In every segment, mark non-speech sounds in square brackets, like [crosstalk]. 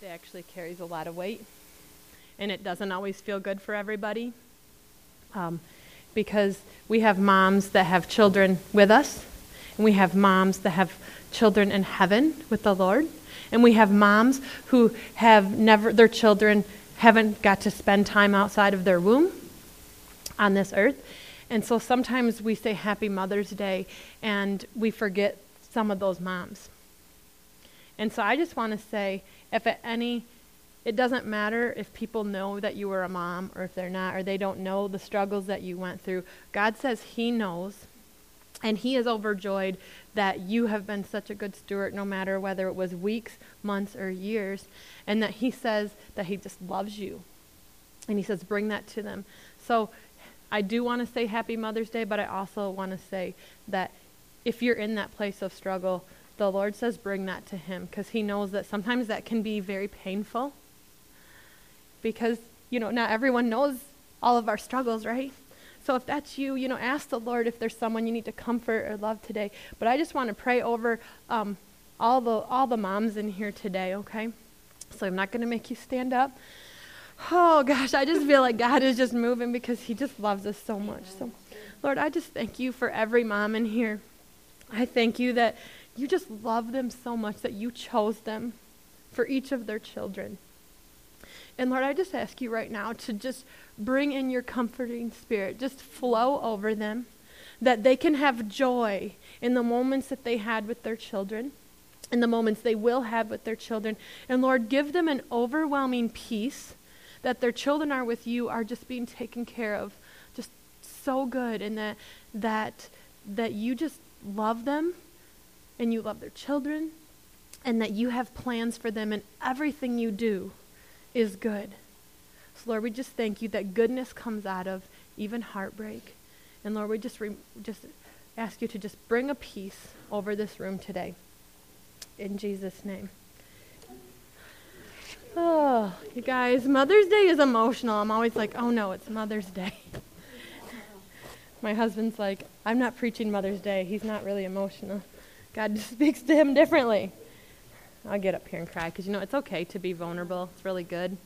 It actually carries a lot of weight, and it doesn't always feel good for everybody. Um, because we have moms that have children with us, and we have moms that have children in heaven with the Lord, and we have moms who have never, their children haven't got to spend time outside of their womb on this earth. And so sometimes we say Happy Mother's Day and we forget some of those moms. And so I just want to say if at any it doesn't matter if people know that you were a mom or if they're not or they don't know the struggles that you went through. God says he knows and he is overjoyed that you have been such a good steward no matter whether it was weeks, months or years and that he says that he just loves you. And he says bring that to them. So I do want to say happy Mother's Day, but I also want to say that if you're in that place of struggle, the Lord says bring that to Him because He knows that sometimes that can be very painful because, you know, not everyone knows all of our struggles, right? So if that's you, you know, ask the Lord if there's someone you need to comfort or love today. But I just want to pray over um, all the all the moms in here today, okay? So I'm not going to make you stand up. Oh gosh, I just feel like God is just moving because He just loves us so much. So, Lord, I just thank you for every mom in here. I thank you that you just love them so much that you chose them for each of their children. And Lord, I just ask you right now to just bring in your comforting spirit, just flow over them, that they can have joy in the moments that they had with their children, in the moments they will have with their children. And Lord, give them an overwhelming peace that their children are with you are just being taken care of just so good and that that that you just love them and you love their children and that you have plans for them and everything you do is good. So Lord, we just thank you that goodness comes out of even heartbreak. And Lord, we just re- just ask you to just bring a peace over this room today. In Jesus name. Oh, you guys, Mother's Day is emotional. I'm always like, oh no, it's Mother's Day. [laughs] My husband's like, I'm not preaching Mother's Day. He's not really emotional. God [laughs] speaks to him differently. I'll get up here and cry because, you know, it's okay to be vulnerable. It's really good.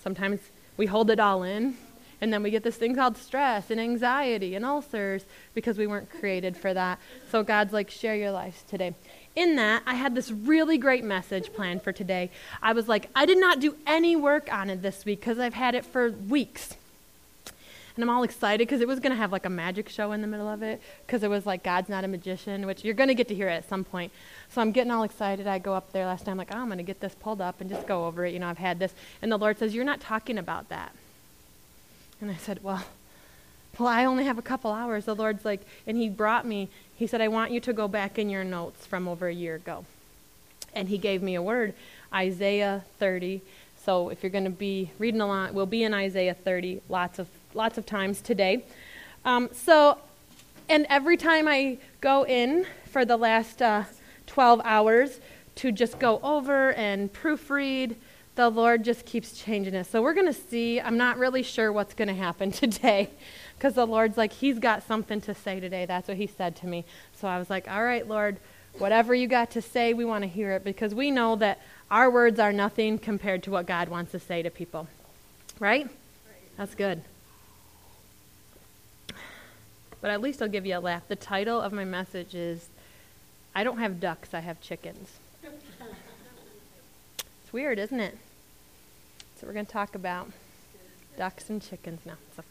Sometimes we hold it all in, and then we get this thing called stress and anxiety and ulcers because we weren't created for that. So God's like, share your lives today in that, I had this really great message planned for today. I was like, I did not do any work on it this week because I've had it for weeks. And I'm all excited because it was going to have like a magic show in the middle of it because it was like God's not a magician, which you're going to get to hear at some point. So I'm getting all excited. I go up there last time, like, oh, I'm going to get this pulled up and just go over it. You know, I've had this. And the Lord says, You're not talking about that. And I said, Well, well, I only have a couple hours. The Lord's like, and He brought me he said, I want you to go back in your notes from over a year ago. And he gave me a word, Isaiah 30. So if you're going to be reading a lot, we'll be in Isaiah 30 lots of lots of times today. Um, so, and every time I go in for the last uh, 12 hours to just go over and proofread, the Lord just keeps changing it. So we're going to see. I'm not really sure what's going to happen [laughs] today because the Lord's like, He's got something to say today. That's what He said to me. So I was like, All right, Lord, whatever you got to say, we want to hear it because we know that our words are nothing compared to what God wants to say to people. Right? That's good. But at least I'll give you a laugh. The title of my message is I don't have ducks, I have chickens. [laughs] It's weird, isn't it? So we're going to talk about ducks and chickens now. So.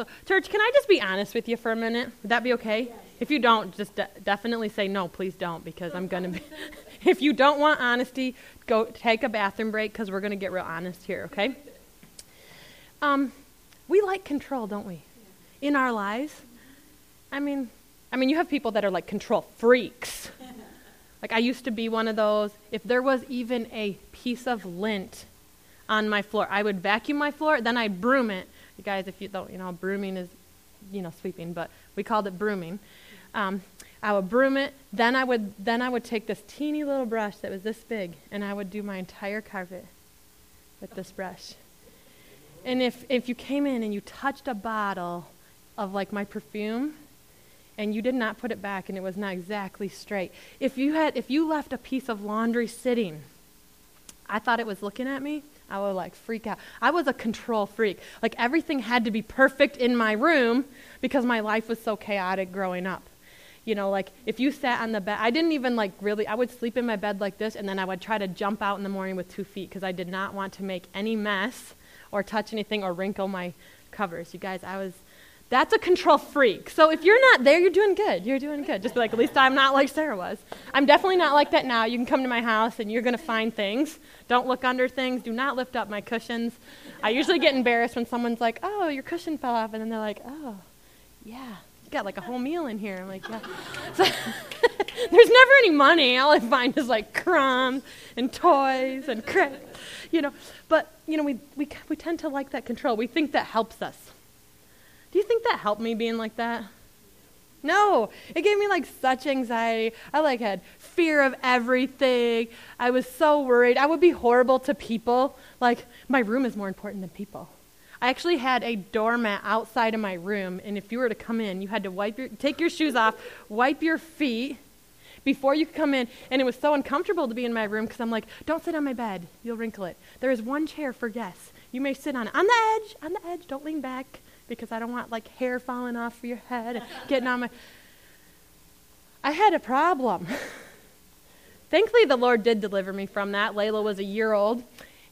So, church, can I just be honest with you for a minute? Would that be okay? Yes. If you don't, just de- definitely say no, please don't, because I'm going to be. [laughs] if you don't want honesty, go take a bathroom break, because we're going to get real honest here, okay? Um, we like control, don't we? In our lives. I mean, I mean, you have people that are like control freaks. [laughs] like I used to be one of those. If there was even a piece of lint on my floor, I would vacuum my floor, then I'd broom it, you guys, if you don't, you know, brooming is, you know, sweeping, but we called it brooming. Um, I would broom it. Then I would then I would take this teeny little brush that was this big, and I would do my entire carpet with this brush. And if if you came in and you touched a bottle of like my perfume, and you did not put it back, and it was not exactly straight, if you had if you left a piece of laundry sitting, I thought it was looking at me, I would like freak out. I was a control freak. Like everything had to be perfect in my room because my life was so chaotic growing up. You know, like if you sat on the bed, I didn't even like really, I would sleep in my bed like this and then I would try to jump out in the morning with two feet because I did not want to make any mess or touch anything or wrinkle my covers. You guys, I was that's a control freak. So if you're not there, you're doing good. You're doing good. Just be like, at least I'm not like Sara was. I'm definitely not like that now. You can come to my house and you're going to find things. Don't look under things. Do not lift up my cushions. I usually get embarrassed when someone's like, oh, your cushion fell off. And then they're like, oh, yeah, you got like a whole meal in here. I'm like, yeah. [laughs] So, [laughs] there's never any money. All I find is like crumbs and toys and crap, you know. But, you know, we, we, we tend to like that control. We think that helps us. Do you think that helped me being like that? No, it gave me like such anxiety. I like had fear of everything. I was so worried. I would be horrible to people. Like my room is more important than people. I actually had a doormat outside of my room, and if you were to come in, you had to wipe your take your shoes off, wipe your feet before you could come in. And it was so uncomfortable to be in my room because I'm like, don't sit on my bed, you'll wrinkle it. There is one chair for guests. You may sit on it on the edge, on the edge. Don't lean back because I don't want like hair falling off your head getting on my. I had a problem. [laughs] Thankfully, the Lord did deliver me from that. Layla was a year old,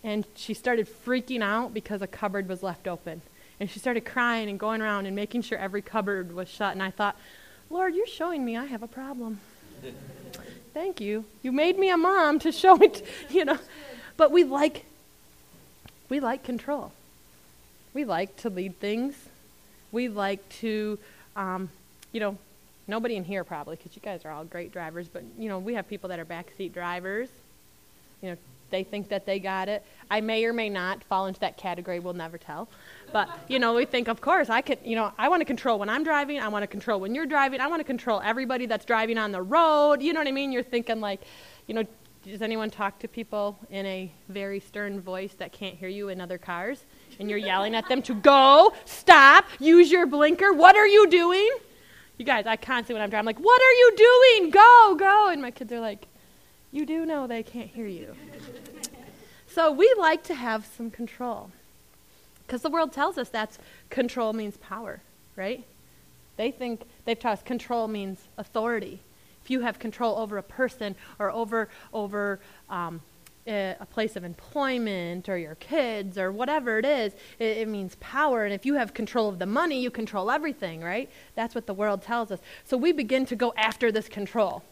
and she started freaking out because a cupboard was left open. And she started crying and going around and making sure every cupboard was shut. And I thought, Lord, you're showing me I have a problem. [laughs] Thank you. You made me a mom to show it, [laughs] you know. But we like we like control. We like to lead things. We like to, um, you know, nobody in here probably, because you guys are all great drivers, but, you know, we have people that are backseat drivers. You know, they think that they got it. I may or may not fall into that category, we'll never tell. But, you know, we think, of course, I can, you know, I want to control when I'm driving. I want to control when you're driving. I want to control everybody that's driving on the road. You know what I mean? You're thinking, like, you know, does anyone talk to people in a very stern voice that can't hear you in other cars? And you're yelling at them to go, stop, use your blinker. What are you doing? You guys, I constantly when I'm driving, I'm like, what are you doing? Go, go. And my kids are like, you do know they can't hear you. so we like to have some control. Because the world tells us that's control means power, right? They think they've taught us control means authority. If you have control over a person or over over um, Eh, a place of employment or your kids or whatever it is, it, it, means power. And if you have control of the money, you control everything, right? That's what the world tells us. So we begin to go after this control.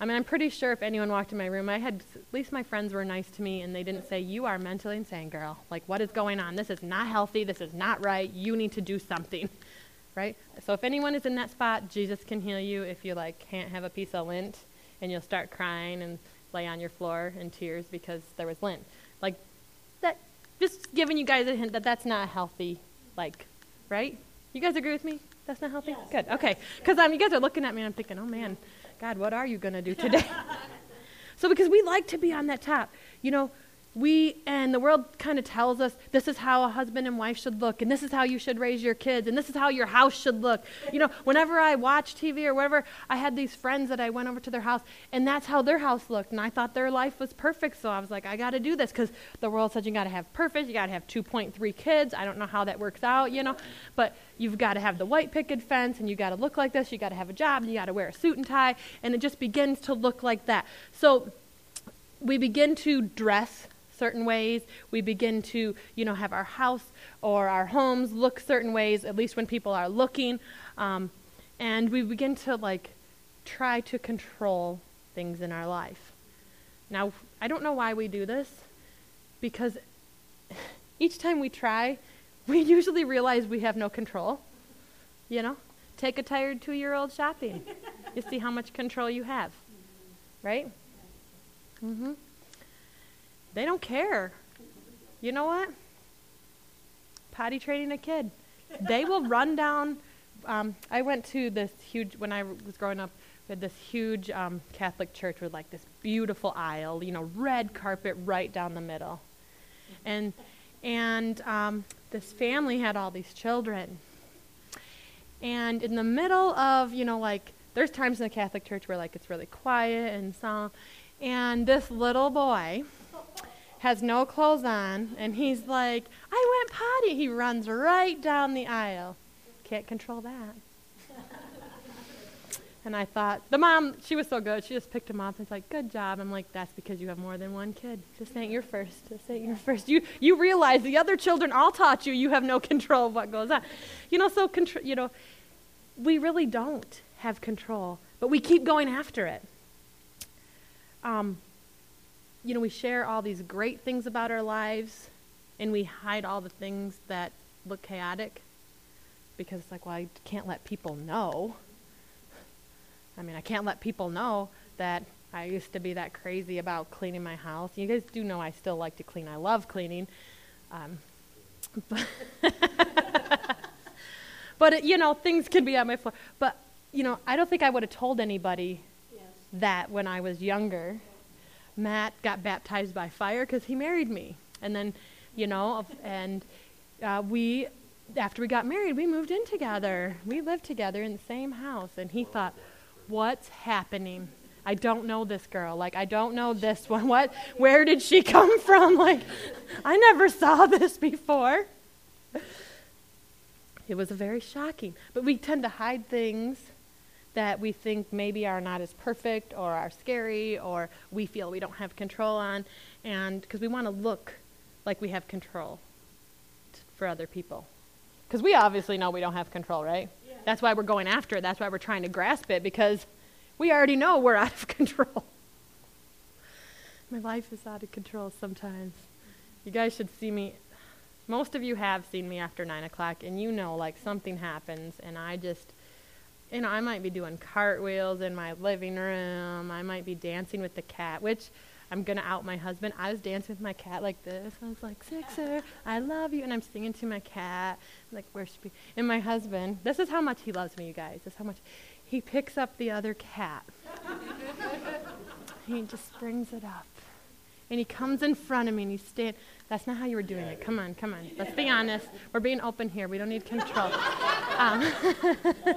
I mean, I'm pretty sure if anyone walked in my room, I had, at least my friends were nice to me and they didn't say, You are mentally insane, girl. Like, what is going on? This is not healthy. This is not right. You need to do something, [laughs] right? So if anyone is in that spot, Jesus can heal you if you, like, can't have a piece of lint and you'll start crying and lay on your floor in tears because there was lint. Like that, just giving you guys a hint that that's not healthy. Like, right? You guys agree with me? That's not healthy. Yes. Good. Okay. Because um, you guys are looking at me and I'm thinking, oh man, God, what are you gonna do today? [laughs] so because we like to be on that top, you know we and the world kind of tells us this is how a husband and wife should look and this is how you should raise your kids and this is how your house should look. You know whenever i watch tv or whatever i had these friends that i went over to their house and that's how their house looked and i thought their life was perfect so i was like i got to do this because the world said you got to have perfect you got to have 2.3 kids i don't know how that works out you know? But you've got to have the white picket fence and you got to look like this you got to have a job and you got to wear a suit and tie and it just begins to look like that. So we begin to dress certain ways. We begin to, you know, have our house or our homes look certain ways, at least when people are looking. Um, and we begin to, like, try to control things in our life. Now, I don't know why we do this, because [laughs] each time we try, [laughs] we usually realize we have no control. You know? Take a tired two year old shopping. you see how much control you have. Right? Mm hmm. They don't care. You know what? Potty training a kid. They will [laughs] run down. Um, I went to this huge, when I was growing up, we had this huge um, Catholic church with like this beautiful aisle, you know, red carpet right down the middle. And, and um, this family had all these children. And in the middle of, you know, like, there's times in the Catholic church where like it's really quiet and solemn. And this little boy has no clothes on, and he's like, I went potty. He runs right down the aisle. Can't control that. [laughs] And I thought, the mom, she was so good. She just picked him up and was like, good job. I'm like, that's because you have more than one kid. Just ain't your first. Just ain't your first. You, you realize the other children all taught you you have no [laughs] control of what goes on. You know, so, contr- you know, we really don't have control, but we keep going after it. Um, you know, we share all these great things about our lives, and we hide all the things that look chaotic because it's like, well, I can't let people know I mean, I can't let people know that I used to be that crazy about cleaning my house. You guys do know I still like to clean. I love cleaning. Um, [laughs] but, but it, you know, things can be on my floor. But, you know, I don't think I would have told anybody yes. that when I was younger. Matt got baptized by fire because he married me. And then, you know, and uh, we, after we got married, we moved in together. We lived together in the same house. And he thought, what's happening? I don't know this girl. Like, I don't know this one. [laughs] What? Where did she come from? [laughs] Like, I never saw this before. [laughs] It was very shocking. But we tend to hide things that we think maybe are not as perfect or are scary or we feel we don't have control on. And because we want to look like we have control t- for other people. Because we obviously know we don't have control, right? That's why we're going after it. That's why we're trying to grasp it because we already know we're [laughs] out of control. My life is out of control sometimes. You guys should see me. Most of you have seen me after 9 o'clock, and you know, like, something happens, and I just, you know, I might be doing cartwheels in my living room. I might be dancing with the cat, which I'm going to out my husband. I was dancing with my cat like this. I was like, Sixer, I love you. And I'm singing to my cat, like, worshiping. And my husband, this is how much he loves me, you guys. This is how much. He picks up the other cat. he just brings it up. And he comes in front of me and he's standing. That's not how you were doing it. Come on, come on. Let's be honest. We're being open here. We don't need control. Um, [laughs]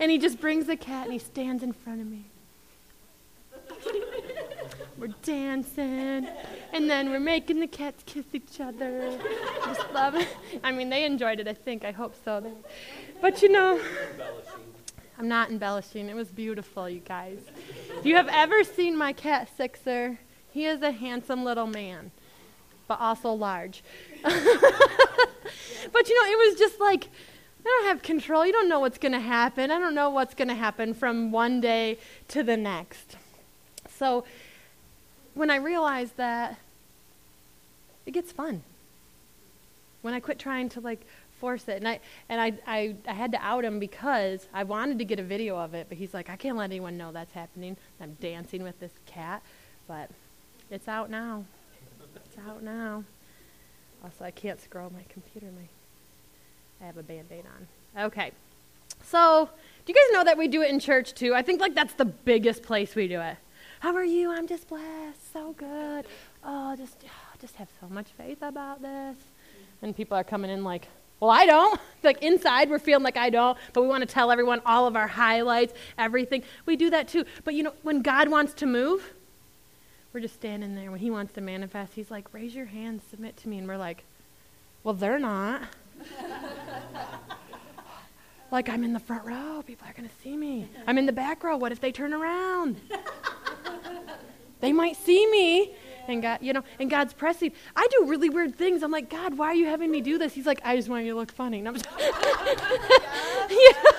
and he just brings the cat and he stands in front of me we're dancing, and then we're making the cats kiss each other. Just love it. I mean, they enjoyed it, I think. I hope so. But you know, I'm not embellishing. It was beautiful, you guys. If you have ever seen my cat Sixer, he is a handsome little man, but also large. [laughs] but you know, it was just like, I don't have control. You don't know what's going to happen. I don't know what's going to happen from one day to the next. So when I realized that it gets fun. When I quit trying to like force it. And I and I, I, I had to out him because I wanted to get a video of it, but he's like, I can't let anyone know that's happening. I'm dancing with this cat. But it's out now. It's out now. Also I can't scroll my computer. My I have a band-aid on. Okay. So do you guys know that we do it in church too? I think like that's the biggest place we do it. How are you? I'm just blessed. So good. Oh, just, oh, just have so much faith about this. And people are coming in like, well, I don't. like inside, we're feeling like I don't, but we want to tell everyone all of our highlights, everything. We do that too. But you know, when God wants to move, we're just standing there. When He wants to manifest, He's like, raise your hands, submit to me. And we're like, well, they're not. [laughs] like, I'm in the front row. People are going to see me. I'm in the back row. What if they turn around? [laughs] They might see me. And God, you know, and God's pressing. I do really weird things. I'm like, God, why are you having me do this? He's like, I just want you to look funny. And I'm just, [laughs] you, know,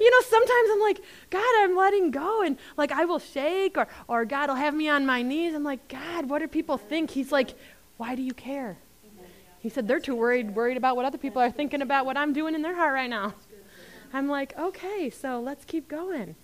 you know, sometimes I'm like, God, I'm letting go, and like I will shake, or or God will have me on my knees. I'm like, God, what do people think? He's like, why do you care? He said they're too worried worried about what other people are thinking about what I'm doing in their heart right now. I'm like, okay, so let's keep going.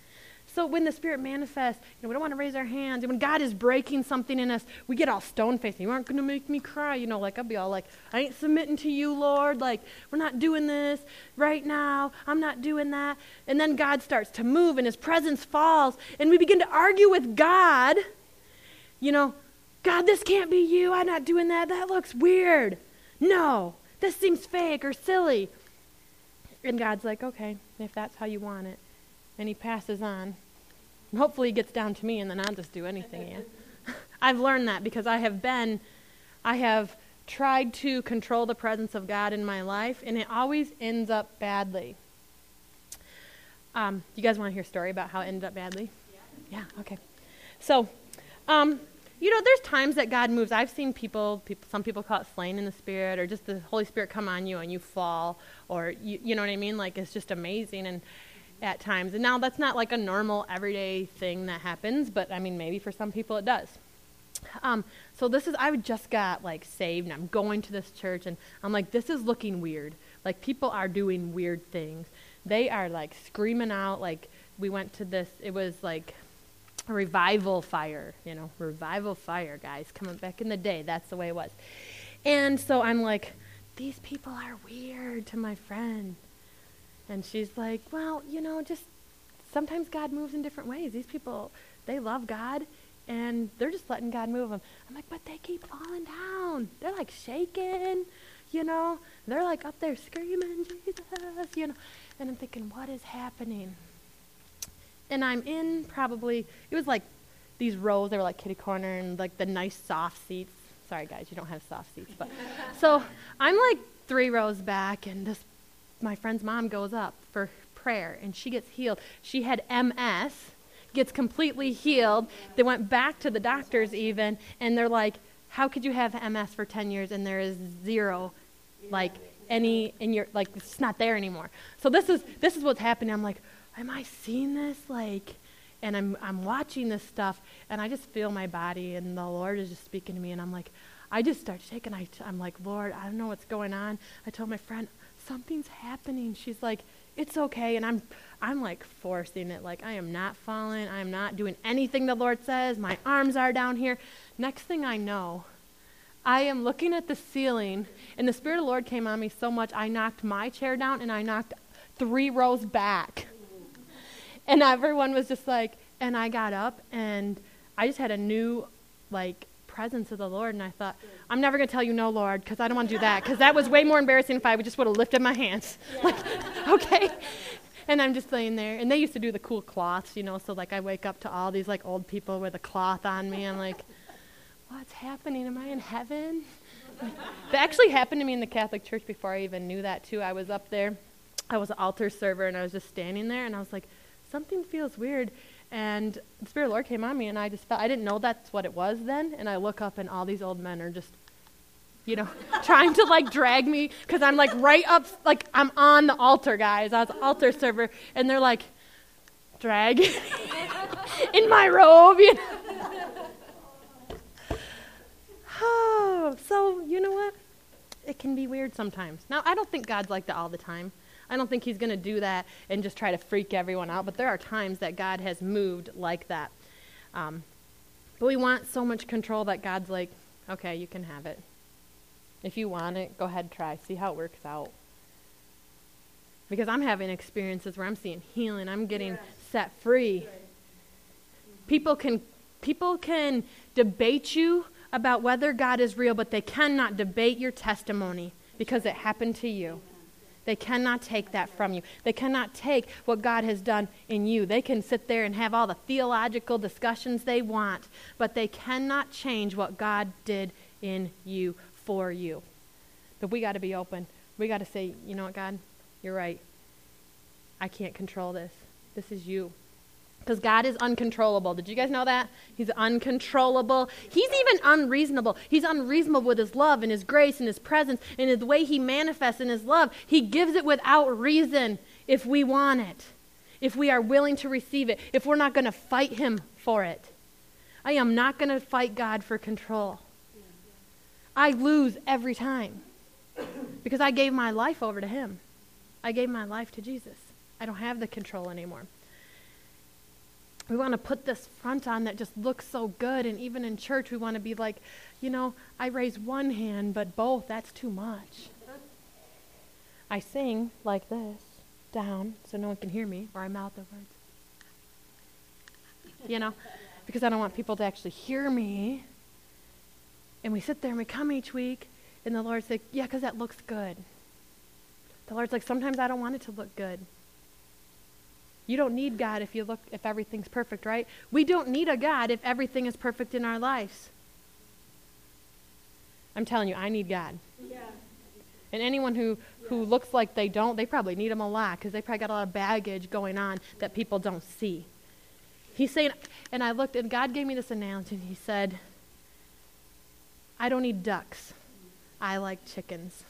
So when the Spirit manifests, you know, we don't want to raise our hands. And when God is breaking something in us, we get all stone faced. You aren't going to make me cry. You know, like I'll be all like, I ain't submitting to you, Lord. Like, we're not doing this right now. I'm not doing that. And then God starts to move and his presence falls. And we begin to argue with God. You know, God, this can't be you. I'm not doing that. That looks weird. No, this seems fake or silly. And God's like, okay, if that's how you want it. And he passes on. hopefully he gets down to me and then I'll just do anything. Yeah. [laughs] I've learned that because I have been I have tried to control the presence of God in my life, and it always ends up badly. Um, you guys want to hear a story about how it ended up badly? Yeah. Yeah. Okay. So, um, you know, there's times that God moves. I've seen people, people, some people call it slain in the spirit, or just the Holy Spirit come on you and you fall, or you, you know what I mean? Like it's just amazing, and at times. And now that's not like a normal everyday thing that happens, but I mean, maybe for some people it does. Um, so this is I just got like saved, and I'm going to this church, and I'm like, this is looking weird. Like people are doing weird things. They are like screaming out. Like we went to this. It was like revival fire, you know, revival fire, guys, coming back in the day. That's the way it was. And so I'm like, these people are weird to my friend. And she's like, well, you know, just sometimes God moves in different ways. These people, they love God and they're just letting God move them. I'm like, but they keep falling down. They're like shaking, you know. They're like up there screaming, Jesus, you know. And I'm thinking, what is happening? And I'm in probably, it was like these rows, they were like kitty corner and like the nice soft seats. Sorry, guys, you don't have soft seats. But [laughs] so I'm like three rows back, and this, my friend's mom goes up for prayer, and she gets healed. She had MS gets completely healed. They went back to the doctors even, and they're like, "How could you have MS for 10 years and there is zero, like any in your like it's not there anymore?" So this is this is what's happening. I'm like, "Am I seeing this?" Like, and I'm I'm watching this stuff, and I just feel my body, and the Lord is just speaking to me, and I'm like, I just start shaking. I, I'm like, Lord, I don't know what's going on. I told my friend, something's happening. She's like, it's okay. And I'm, I'm like forcing it. Like, I am not falling. I am not doing anything the Lord says. My arms are down here. Next thing I know, I am looking at the ceiling, and the Spirit of the Lord came on me so much, I knocked my chair down and I knocked three rows back. And everyone was just like, and I got up and I just had a new, like, presence of the Lord, and I thought, I'm never going to tell you no, Lord, because I don't want to do that, because that was way more embarrassing if I would just would have lifted my hands. Yeah. [laughs] Like, okay. And I'm just laying there, and they used to do the cool cloths, you know, so like I wake up to all these like old people with a cloth on me. I'm like, what's happening? Am I in heaven? [laughs] that actually happened to me in the Catholic Church before I even knew that too. I was up there, I was an altar server, and I was just standing there, and I was like, something feels weird. And the Spirit of the Lord came on me, and I just felt, I didn't know that's what it was then. And I look up, and all these old men are just, you know, [laughs] trying to like drag me because I'm like right up, like I'm on the altar, guys. I was altar server, and they're like, drag [laughs] in my robe, you know. [sighs] oh, so you know what? It can be weird sometimes. Now, I don't think God's like that all the time. I don't think he's going to do that and just try to freak everyone out, but there are times that God has moved like that. Um, but we want so much control that God's like, okay, you can have it. If you want it, go ahead and try. See how it works out. Because I'm having experiences where I'm seeing healing, I'm getting set free. People can people can debate you about whether God is real, but they cannot debate your testimony because it happened to you. They cannot take that from you. They cannot take what God has done in you. They can sit there and have all the theological discussions they want, but they cannot change what God did in you for you. But we got to be open. We got to say, you know what, God, you're right. I can't control this. This is you. Because God is uncontrollable. Did you guys know that? He's uncontrollable. He's even unreasonable. He's unreasonable with his love and his grace and his presence and the way he manifests in his love. He gives it without reason if we want it, if we are willing to receive it, if we're not going to fight him for it. I am not going to fight God for control. I lose every time because I gave my life over to him. I gave my life to Jesus. I don't have the control anymore we want to put this front on that just looks so good. And even in church, we want to be like, you know, I raise one hand, but both, that's too much. I sing like this, down, so no one can hear me, or I mouth the words. You know, because I don't want people to actually hear me. And we sit there and we come each week, and the Lord's like, yeah, because that looks good. The Lord's like, sometimes I don't want it to look good. You don't need God if you look if everything's perfect, right? We don't need a God if everything is perfect in our lives. I'm telling you, I need God. Yeah. And anyone who, who looks like they don't, they probably need him a lot because they probably got a lot of baggage going on that people don't see. He's saying, and I looked, and God gave me this analogy, and He said, I don't need ducks. I like chickens.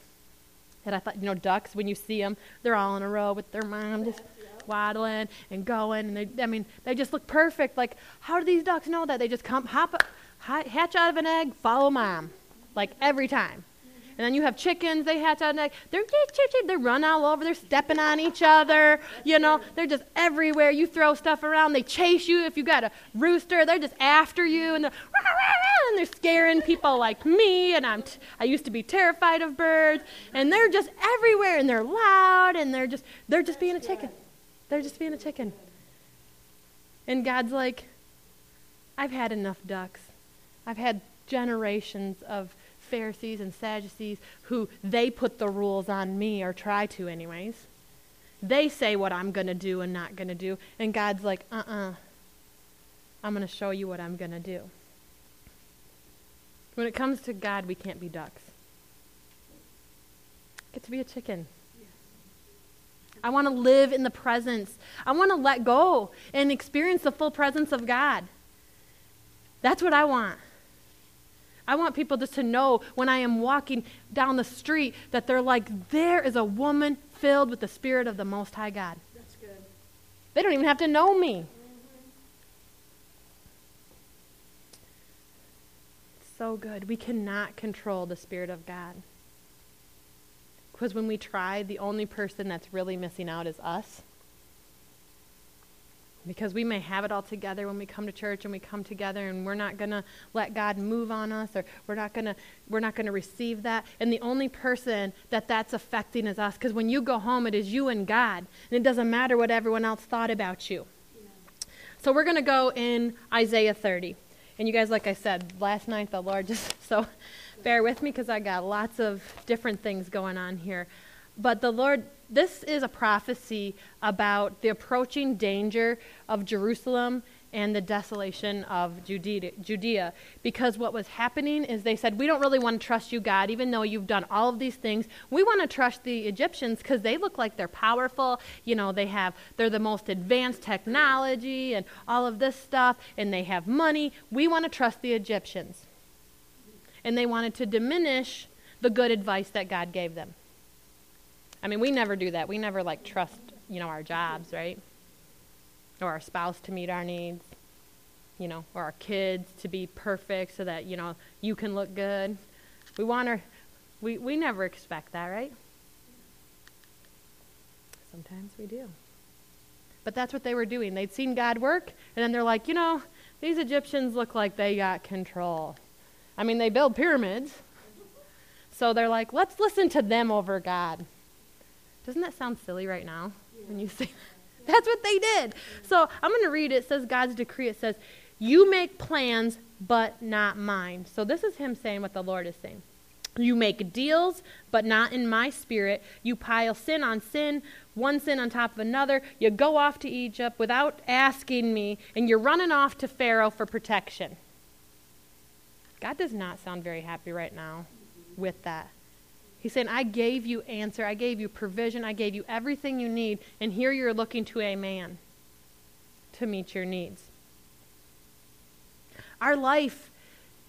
And I thought, you know, ducks, when you see them, they're all in a row with their mom just waddling and going. And they, I mean, they just look perfect. Like, how do these ducks know that? They just come, hop, hatch out of an egg, follow mom, like every time. And then you have chickens, they hatch out of an egg. They're, they're run all over, they're stepping on each other, you know, they're just everywhere. You throw stuff around, they chase you. If you got a rooster, they're just after you, and they're, and they're scaring people like me, and I'm t- I used to be terrified of birds, and they're just everywhere, and they're loud, and they're just, they're just being a chicken. They're just being a chicken. And God's like, I've had enough ducks. I've had generations of Pharisees and Sadducees who they put the rules on me, or try to, anyways. They say what I'm going to do and not going to do. And God's like, uh uh-uh. uh. i am going to show you what I'm going to do. When it comes to God, we can't be ducks. Get to be a chicken. I want to live in the presence. I want to let go and experience the full presence of God. That's what I want. I want people just to know when I am walking down the street that they're like, there is a woman filled with the Spirit of the Most High God. That's good. They don't even have to know me. Mm-hmm. So good. We cannot control the Spirit of God. Because when we try, the only person that's really missing out is us because we may have it all together when we come to church and we come together and we're not going to let God move on us or we're not going to we're not going to receive that and the only person that that's affecting is us because when you go home it is you and God and it doesn't matter what everyone else thought about you. So we're going to go in Isaiah 30. And you guys like I said last night the Lord just [laughs] so bear with me because I got lots of different things going on here. But the Lord this is a prophecy about the approaching danger of Jerusalem and the desolation of Judea, Judea. Because what was happening is they said, We don't really want to trust you, God, even though you've done all of these things. We want to trust the Egyptians because they look like they're powerful. You know, they have, they're the most advanced technology and all of this stuff, and they have money. We want to trust the Egyptians. And they wanted to diminish the good advice that God gave them. I mean, we never do that. We never like trust, you know, our jobs, right? Or our spouse to meet our needs, you know, or our kids to be perfect so that, you know, you can look good. We want our, we, we never expect that, right? Sometimes we do. But that's what they were doing. They'd seen God work, and then they're like, you know, these Egyptians look like they got control. I mean, they build pyramids. So they're like, let's listen to them over God. Doesn't that sound silly right now when you say that? [laughs] That's what they did. So I'm going to read it. It says God's decree. It says, You make plans, but not mine. So this is him saying what the Lord is saying. You make deals, but not in my spirit. You pile sin on sin, one sin on top of another. You go off to Egypt without asking me, and you're running off to Pharaoh for protection. God does not sound very happy right now with that. He's saying, I gave you answer, I gave you provision, I gave you everything you need, and here you're looking to a man to meet your needs. Our life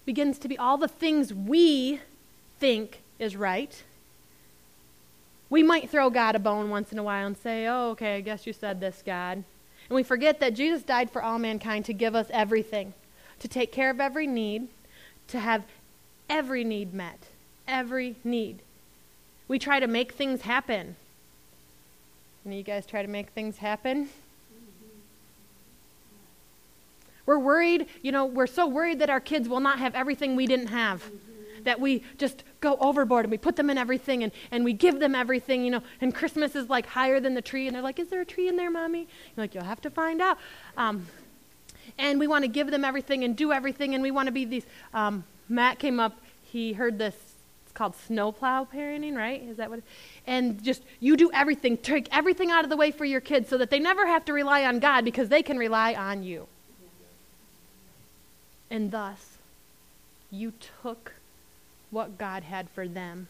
begins to be all the things we think is right. We might throw God a bone once in a while and say, Oh, okay, I guess you said this, God. And we forget that Jesus died for all mankind to give us everything, to take care of every need, to have every need met. Every need. We try to make things happen. And you guys try to make things happen? We're worried, you know, we're so worried that our kids will not have everything we didn't have. That we just go overboard and we put them in everything and, and we give them everything, you know, and Christmas is like higher than the tree. And they're like, Is there a tree in there, mommy? You're like, You'll have to find out. Um, and we want to give them everything and do everything, and we want to be these. Um, Matt came up, he heard this It's called snowplow parenting, right? Is that what? And just you do everything, take everything out of the way for your kids so that they never have to rely on God because they can rely on you. And thus, you took what God had for them.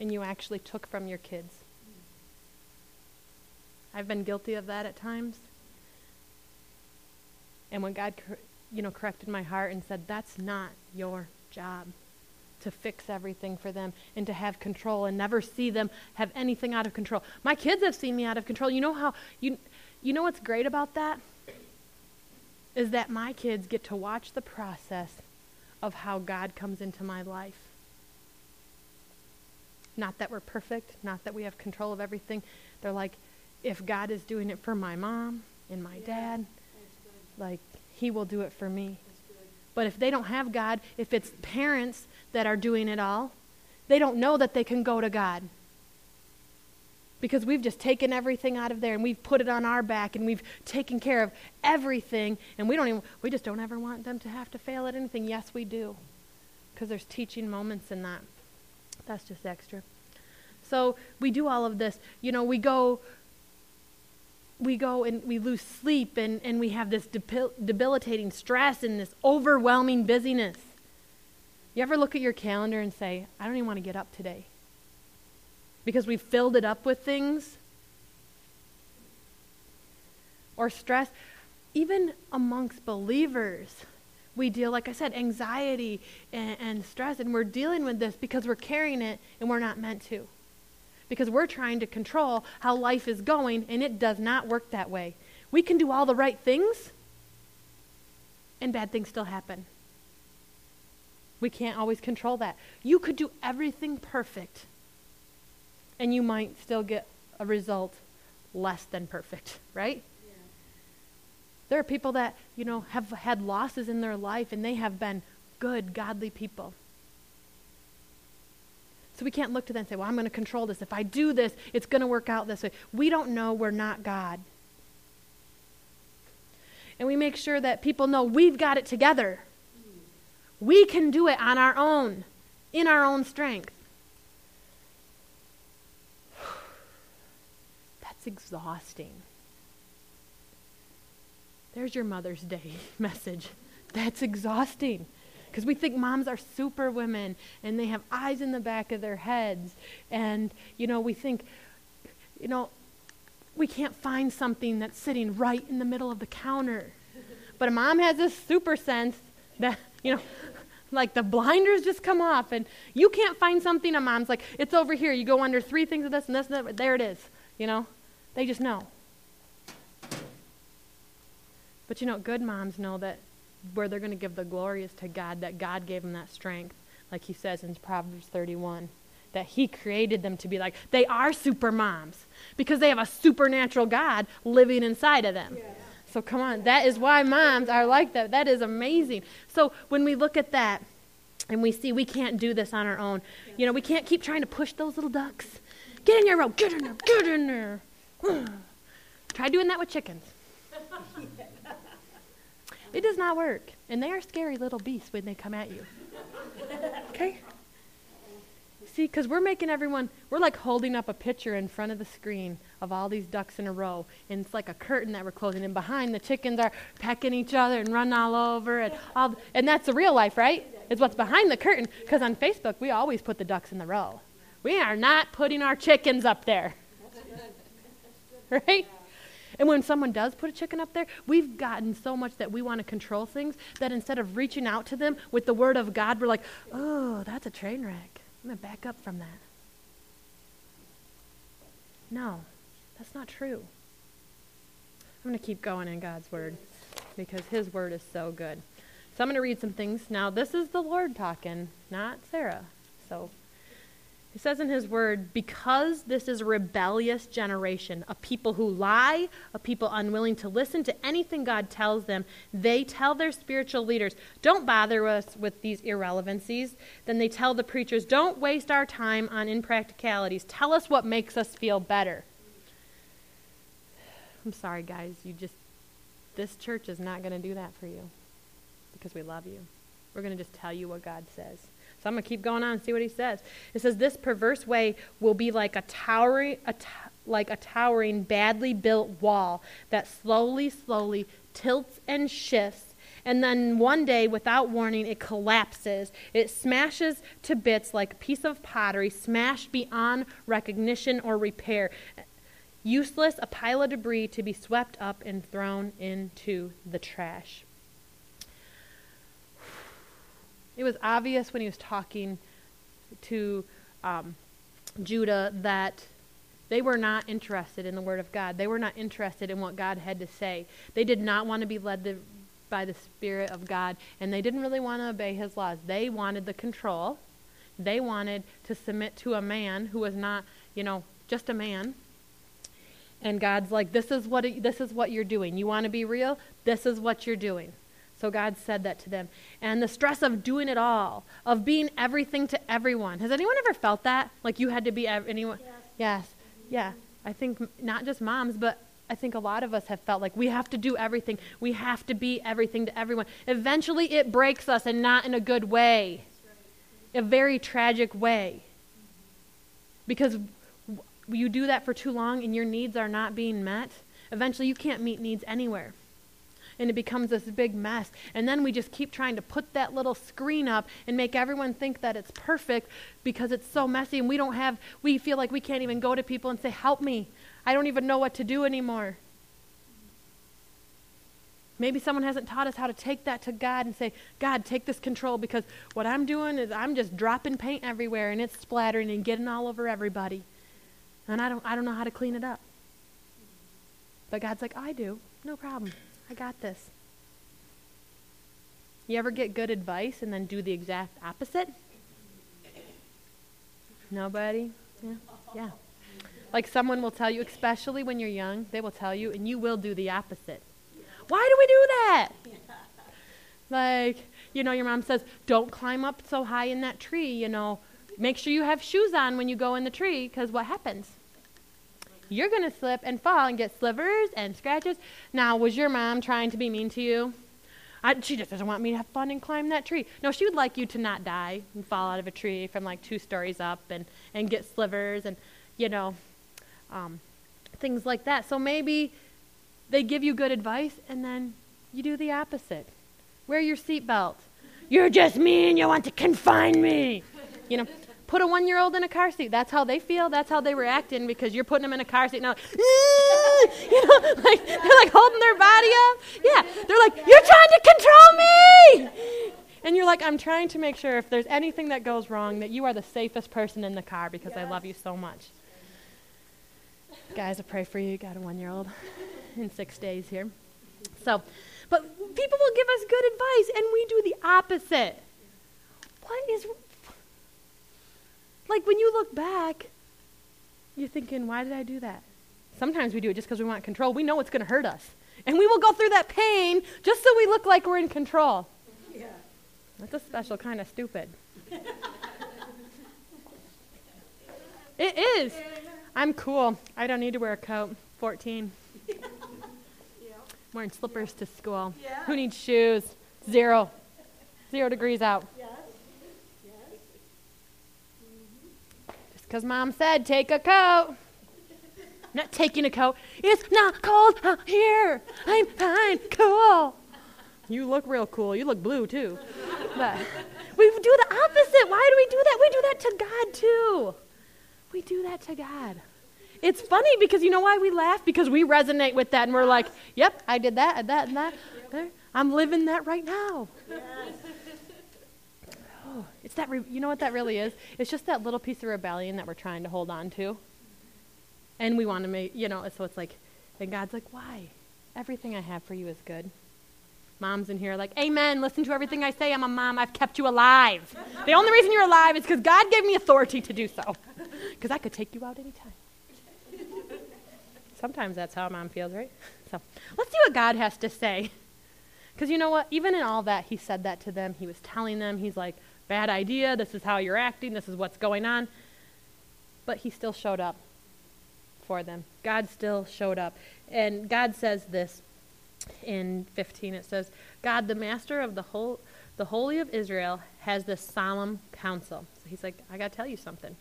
And you actually took from your kids. I've been guilty of that at times. And when God, you know, corrected my heart and said, "That's not your job to fix everything for them and to have control and never see them have anything out of control." My kids have seen me out of control. You know how you you know what's great about that? Is that my kids get to watch the process of how God comes into my life. Not that we're perfect, not that we have control of everything. They're like, if God is doing it for my mom and my yeah, dad, like, He will do it for me. But if they don't have God, if it's parents that are doing it all, they don't know that they can go to God. Because we've just taken everything out of there and we've put it on our back and we've taken care of everything and we don't even we just don't ever want them to have to fail at anything. Yes, we do. Because there's teaching moments in that. That's just extra. So we do all of this. You know, we go we go and we lose sleep and, and we have this debil- debilitating stress and this overwhelming busyness. You ever look at your calendar and say, I don't even want to get up today? Because we've filled it up with things? Or stress. Even amongst believers, we deal, like I said, anxiety and, and stress, and we're dealing with this because we're carrying it and we're not meant to because we're trying to control how life is going, and it does not work that way. We can do all the right things, and bad things still happen. We can't always control that. You could do everything perfect, and you might still get a result less than perfect, right? Yeah. There are people that, you know, have had losses in their life and they have been good, godly people. So we can't look to them and say, well, I'm going to control this. If I do this, it's going to work out this way. We don't know. We're not God. And we make sure that people know we've got it together. We can do it on our own, in our own strength. [sighs] That's exhausting. There's your Mother's Day [laughs] message. That's exhausting. Because we think moms are super women and they have eyes in the back of their heads. And, you know, we think, you know, we can't find something that's sitting right in the middle of the counter. But a mom has this super sense that, you know, [laughs] like the blinders just come off and you can't find something. A mom's like, it's over here. You go under three things of this and this and that. There it is. You know, they just know. But you know, good moms know that where they're going to give the glory is to God, that God gave them that strength, like he says in Proverbs 31. That he created them to be like, they are super moms because they have a supernatural God living inside of them. Yeah. So come on, that is why moms are like that. That is amazing. So when we look at that and we see we can't do this on our own, you know, we can't keep trying to push those little ducks. Get in your row, get in there, get in there. [sighs] Try doing that with chickens. [laughs] It does not work. And they are scary little beasts when they come at you. Okay? See, because we're making everyone, we're like holding up a picture in front of the screen of all these ducks in a row. And it's like a curtain that we're closing. And behind, the chickens are pecking each other and running all over. And, all, and that's the real life, right? It's what's behind the curtain. Because on Facebook, we always put the ducks in the row. We are not putting our chickens up there. [laughs] Right? And when someone does put a chicken up there, we've gotten so much that we want to control things that instead of reaching out to them with the word of God, we're like, oh, that's a train wreck. I'm going to back up from that. No, that's not true. I'm going to keep going in God's word because his word is so good. So I'm going to read some things. Now, this is the Lord talking, not Sara. So he says in his word, because this is a rebellious generation, a people who lie, a people unwilling to listen to anything God tells them, they tell their spiritual leaders, don't bother us with these irrelevancies. Then they tell the preachers, don't waste our time on impracticalities. Tell us what makes us feel better. I'm sorry, guys. You just, this church is not going to do that for you because we love you. We're going to just tell you what God says. So I'm going to keep going on and see what he says. It says, This perverse way will be like a towering, a t- like a towering, badly built wall that slowly, slowly tilts and shifts And then one day, without warning, it collapses. It smashes to bits like a piece of pottery, smashed beyond recognition or repair. Useless, a pile of debris to be swept up and thrown into the trash. It was obvious when he was talking to um, Judah that they were not interested in the Word of God. They were not interested in what God had to say. They did not want to be led the, by the Spirit of God, and they didn't really want to obey His laws. They wanted the control. They wanted to submit to a man who was not, you know, just a man. And God's like, this is what it, this is what you're doing. You want to be real? This is what you're doing. So God said that to them. And the stress of doing it all, of being everything to everyone. Has anyone ever felt that? Like you had to be ev- anyone? Yes. yes. Yeah. I think not just moms, but I think a lot of us have felt like we have to do everything. We have to be everything to everyone. Eventually it breaks us and not in a good way. A very tragic way. Because you do that for too long and your needs are not being met, eventually you can't meet needs anywhere and it becomes this big mess. And then we just keep trying to put that little screen up and make everyone think that it's perfect because it's so messy and we don't have, we feel like we can't even go to people and say, Help me. I don't even know what to do anymore. Maybe someone hasn't taught us how to take that to God and say, God, take this control because what I'm doing is I'm just dropping paint everywhere and it's splattering and getting all over everybody. And I don't, I don't know how to clean it up. But God's like, I do. No problem. I got this. You ever get good advice and then do the exact opposite? Nobody? Yeah. Yeah. Like someone will tell you, especially when you're young, they will tell you, and you will do the opposite. Why do we do that? [laughs] Like, you know, your mom says, don't climb up so high in that tree, you know. Make sure you have shoes on when you go in the tree, because what happens? You're going to slip and fall and get slivers and scratches. Now, was your mom trying to be mean to you? I, she just doesn't want me to have fun and climb that tree. No, she would like you to not die and fall out of a tree from like two stories up and, and get slivers and, you know, um, things like that. So maybe they give you good advice and then you do the opposite. Wear your seatbelt. You're just mean. You want to confine me. You know, Put a one year old in a car seat. That's how they feel. That's how they were acting because you're putting them in a car seat now. Like, eh, [laughs] you know, [laughs] like they're like holding their body up. Yeah, they're like, you're trying to control me. And you're like, I'm trying to make sure if there's anything that goes wrong that you are the safest person in the car because yes. I love you so much. Guys, I pray for you. You got a one year old [laughs] in six days here. So, but people will give us good advice and we do the opposite. What is like when you look back, you're thinking, why did I do that? Sometimes we do it just because we want control. We know it's going to hurt us. And we will go through that pain just so we look like we're in control. Yeah. That's a special kind of stupid. [laughs] it is. I'm cool. I don't need to wear a coat. 14. [laughs] yeah. Wearing slippers to school. Yeah. Who needs shoes? Zero. Zero degrees out. Because mom said, take a coat. I'm not taking a coat. It's not cold out here. I'm fine. Cool. You look real cool. You look blue too. But we do the opposite. Why do we do that? We do that to God too. We do that to God. It's funny because you know why we laugh? Because we resonate with that and we're like, yep, I did that and that and that. I'm living that right now. [sighs] It's that, re- you know what that really is? It's just that little piece of rebellion that we're trying to hold on to. And we want to make, you know, so it's like, and God's like, why? Everything I have for you is good. Moms in here like, Amen. Listen to everything I say. I'm a mom. I've kept you alive. the only reason you're alive is because God gave me authority to do so. [laughs] Because I could take you out anytime. Sometimes that's how a mom feels, right? So let's see what God has to say. Because you know what? Even in all that, He said that to them. He was telling them, He's like, bad idea. This is how you're acting. This is what's going on. But he still showed up for them. God still showed up. And God says this in 15. It says, God, the master of the whole, the Holy of Israel, has this solemn counsel. So he's like, I got to tell you something.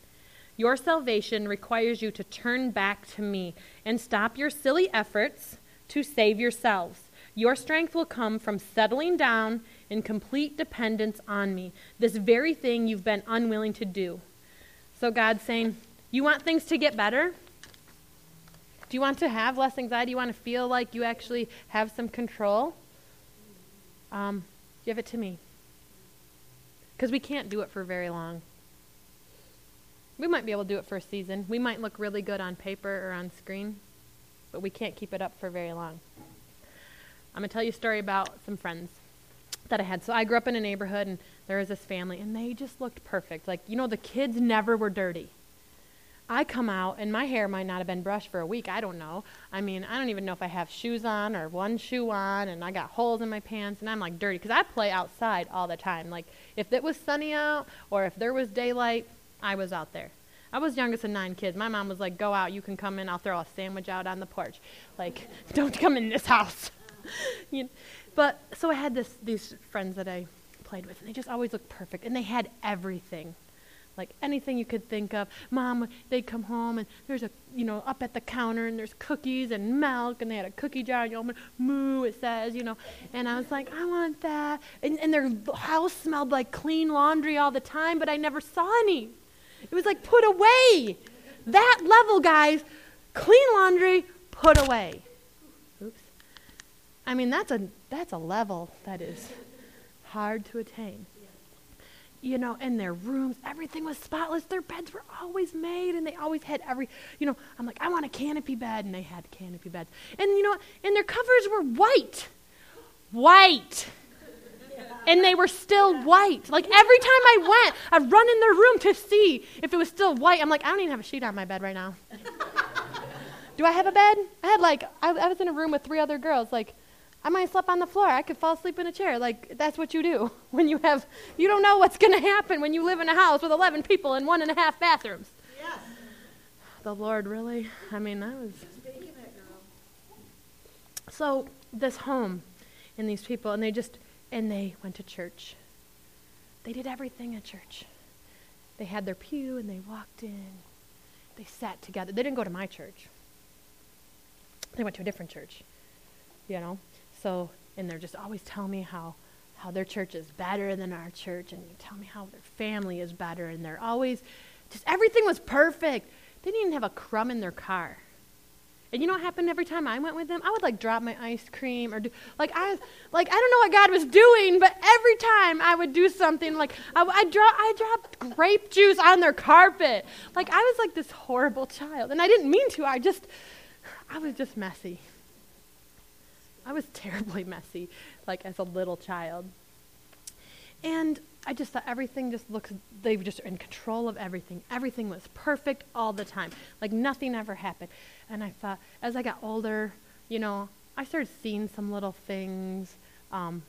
Your salvation requires you to turn back to me and stop your silly efforts to save yourselves. Your strength will come from settling down in complete dependence on me, this very thing you've been unwilling to do. So God's saying, You want things to get better? Do you want to have less anxiety? You want to feel like you actually have some control? Um, give it to me. Because we can't do it for very long. We might be able to do it for a season. We might look really good on paper or on screen, but we can't keep it up for very long. I'm going to tell you a story about some friends that I had. So I grew up in a neighborhood, and there was this family, and they just looked perfect. Like, you know, the kids never were dirty. I come out and my hair might not have been brushed for a week. I don't know. I mean, I don't even know if I have shoes on or one shoe on, and I got holes in my pants, and I'm like dirty because I play outside all the time. Like, if it was sunny out or if there was daylight, I was out there. I was youngest of nine kids. My mom was like, "Go out. You can come in. I'll throw a sandwich out on the porch. Like, [laughs] don't come in this house." [laughs] you know? But so I had this these friends that I played with, and they just always looked perfect, and they had everything like anything you could think of. Mom, they'd come home and there's a, you know, up at the counter and there's cookies and milk and they had a cookie jar and you open, moo, it says, you know. And I was like, I want that. And, and their house smelled like clean laundry all the time, but I never saw any. It was like put away. That level, guys, clean laundry, put away. I mean, that's a, that's a level that is hard to attain you know, and their rooms, everything was spotless. Their beds were always made, and they always had every, you know, I'm like, I want a canopy bed, and they had canopy beds. And, you know, and their covers were white. White. And they were still white. Like every time I went, I'd run in their room to see if it was still white. I'm like, I don't even have a sheet on my bed right now. [laughs] Do I have a bed? I had like, I, I was in a room with three other girls. Like, I might sleep on the floor. I could fall asleep in a chair. Like, that's what you do [laughs] when you have, you don't know what's going to happen when you live in a house with 11 people and one and a half bathrooms. Yes. The Lord, really? I mean, I was. So, this home and these people, and they just, and they went to church. They did everything at church. They had their pew and they walked in. They sat together. They didn't go to my church, they went to a different church, you know. So, and they're just always telling me how, how their church is better than our church, and you tell me how their family is better, and they're always, just everything was perfect. They didn't even have a crumb in their car. And you know what happened every time I went with them? I would like drop my ice cream or do like I like I don't know what God was doing, but every time I would do something like I, I drop I dropped grape juice on their carpet. Like I was like this horrible child, and I didn't mean to. I just I was just messy. I was [laughs] terribly messy, like as a little child. And I just thought everything just looks, they were just in control of everything. Everything was perfect all the time. Like nothing ever happened. And I thought, as I got older, you know, I started seeing some little things. Um,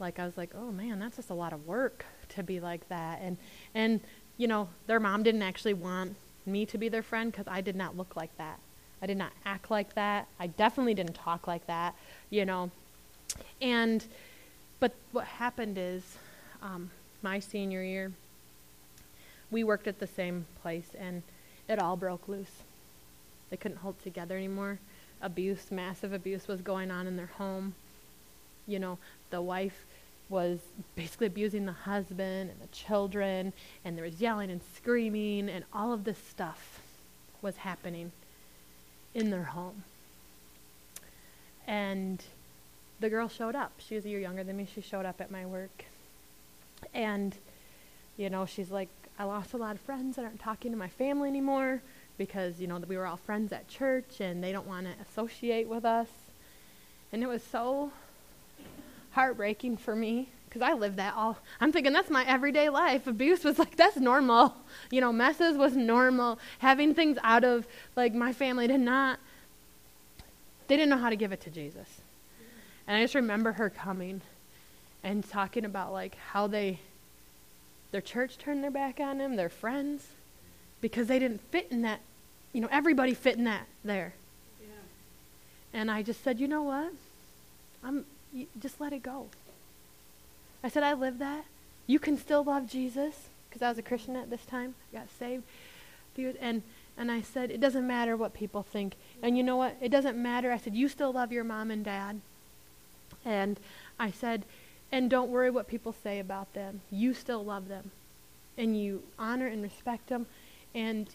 like I was like, oh man, that's just a lot of work to be like that. And, and, you know, their mom didn't actually want me to be their friend because I did not look like that. I did not act like that. I definitely didn't talk like that you know. And, but what happened is, um, my senior year, we worked at the same place and it all broke loose. They couldn't hold together anymore. Abuse, massive abuse was going on in their home. You know, the wife was basically abusing the husband and the children, and there was yelling and screaming, and all of this stuff was happening in their home. And the girl showed up. She was a year younger than me. She showed up at my work. And, you know, she's like, I lost a lot of friends that aren't talking to my family anymore because, you know, we were all friends at church and they don't want to associate with us. And it was so heartbreaking for me because I lived that all. I'm thinking that's my everyday life. Abuse was like, that's normal. You know, messes was normal. Having things out of, like, my family did not they didn't know how to give it to Jesus. And I just remember her coming and talking about like how they their church turned their back on him, their friends, because they didn't fit in that, you know, everybody fit in that there. Yeah. And I just said, you know what? I'm just let it go. I said, I live that. You can still love Jesus because I was a Christian at this time. I got saved. And and I said, it doesn't matter what people think. And you know what? It doesn't matter. I said, you still love your mom and dad. And I said, and don't worry what people say about them. You still love them. And you honor and respect them. And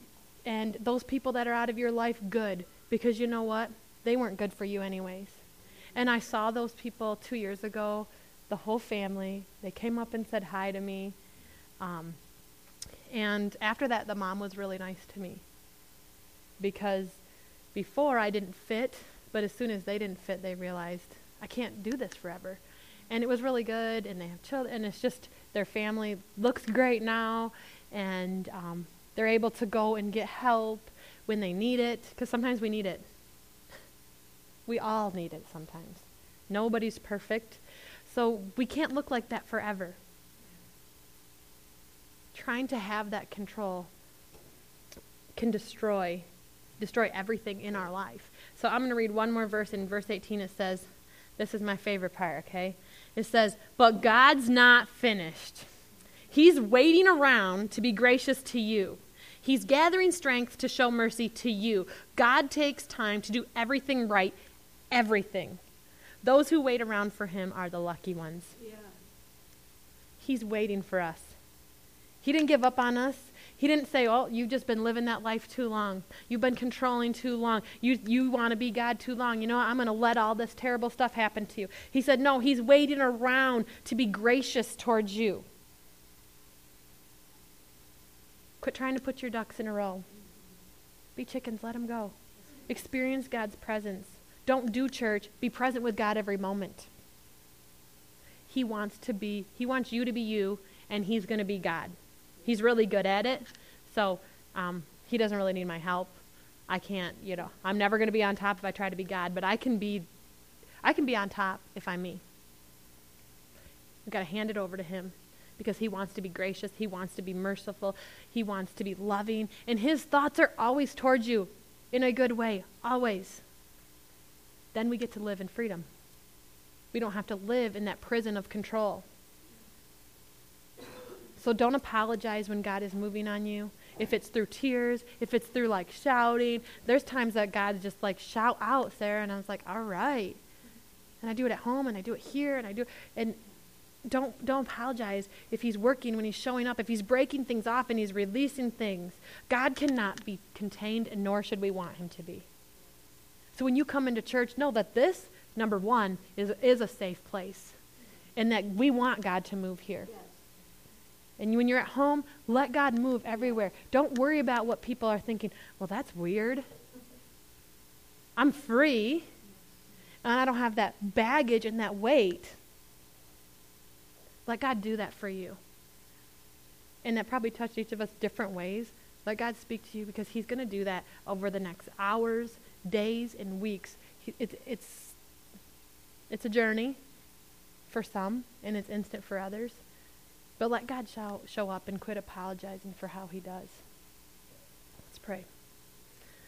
and those people that are out of your life, good. Because you know what? They weren't good for you anyways. And I saw those people two years ago, the whole family. They came up and said hi to me. Um, and after that, the mom was really nice to me. Because before I didn't fit, but as soon as they didn't fit, they realized I can't do this forever. And it was really good, and they have children, and it's just their family looks great now, and um, they're able to go and get help when they need it, because sometimes we need it. We all need it sometimes. Nobody's perfect. So we can't look like that forever. Trying to have that control can destroy destroy everything in our life. So I'm going to read one more verse. In verse 18, it says, This is my favorite part, okay? It says, But God's not finished. He's waiting around to be gracious to you. He's gathering strength to show mercy to you. God takes time to do everything right, everything. Those who wait around for him are the lucky ones. Yeah. He's waiting for us. He didn't give up on us. He didn't say, Oh, you've just been living that life too long. You've been controlling too long. You, you want to be God too long. You know, I'm going to let all this terrible stuff happen to you. He said, No, He's waiting around to be gracious towards you. Quit trying to put your ducks in a row. Be chickens, let them go. Experience God's presence. Don't do church. Be present with God every moment. He wants to be, He wants you to be you, and He's going to be God. He's really good at it. So um, he doesn't really need my help. I can't, you know, I'm never going to be on top if I try to be God, but I can be, I can be on top if I'm me. I've got to hand it over to him because he wants to be gracious. He wants to be merciful. He wants to be loving. And his thoughts are always towards you in a good way, always. Then we get to live in freedom. We don't have to live in that prison of control. So don't apologize when God is moving on you. If it's through tears, if it's through like shouting, there's times that God's just like shout out, Sara, and I was like, all right. And I do it at home, and I do it here, and I do, and don't don't apologize if He's working when He's showing up, if He's breaking things off and He's releasing things. God cannot be contained, and nor should we want Him to be. So when you come into church, know that this number one is is a safe place, and that we want God to move here. Yes. And when you're at home, let God move everywhere. Don't worry about what people are thinking. Well, that's weird. I'm free, and I don't have that baggage and that weight. Let God do that for you. And that probably touched each of us different ways. Let God speak to you because He's going to do that over the next hours, days, and weeks. It's, it's, it's a journey for some, and it's instant for others. But let God show, show up and quit apologizing for how he does. Let's pray.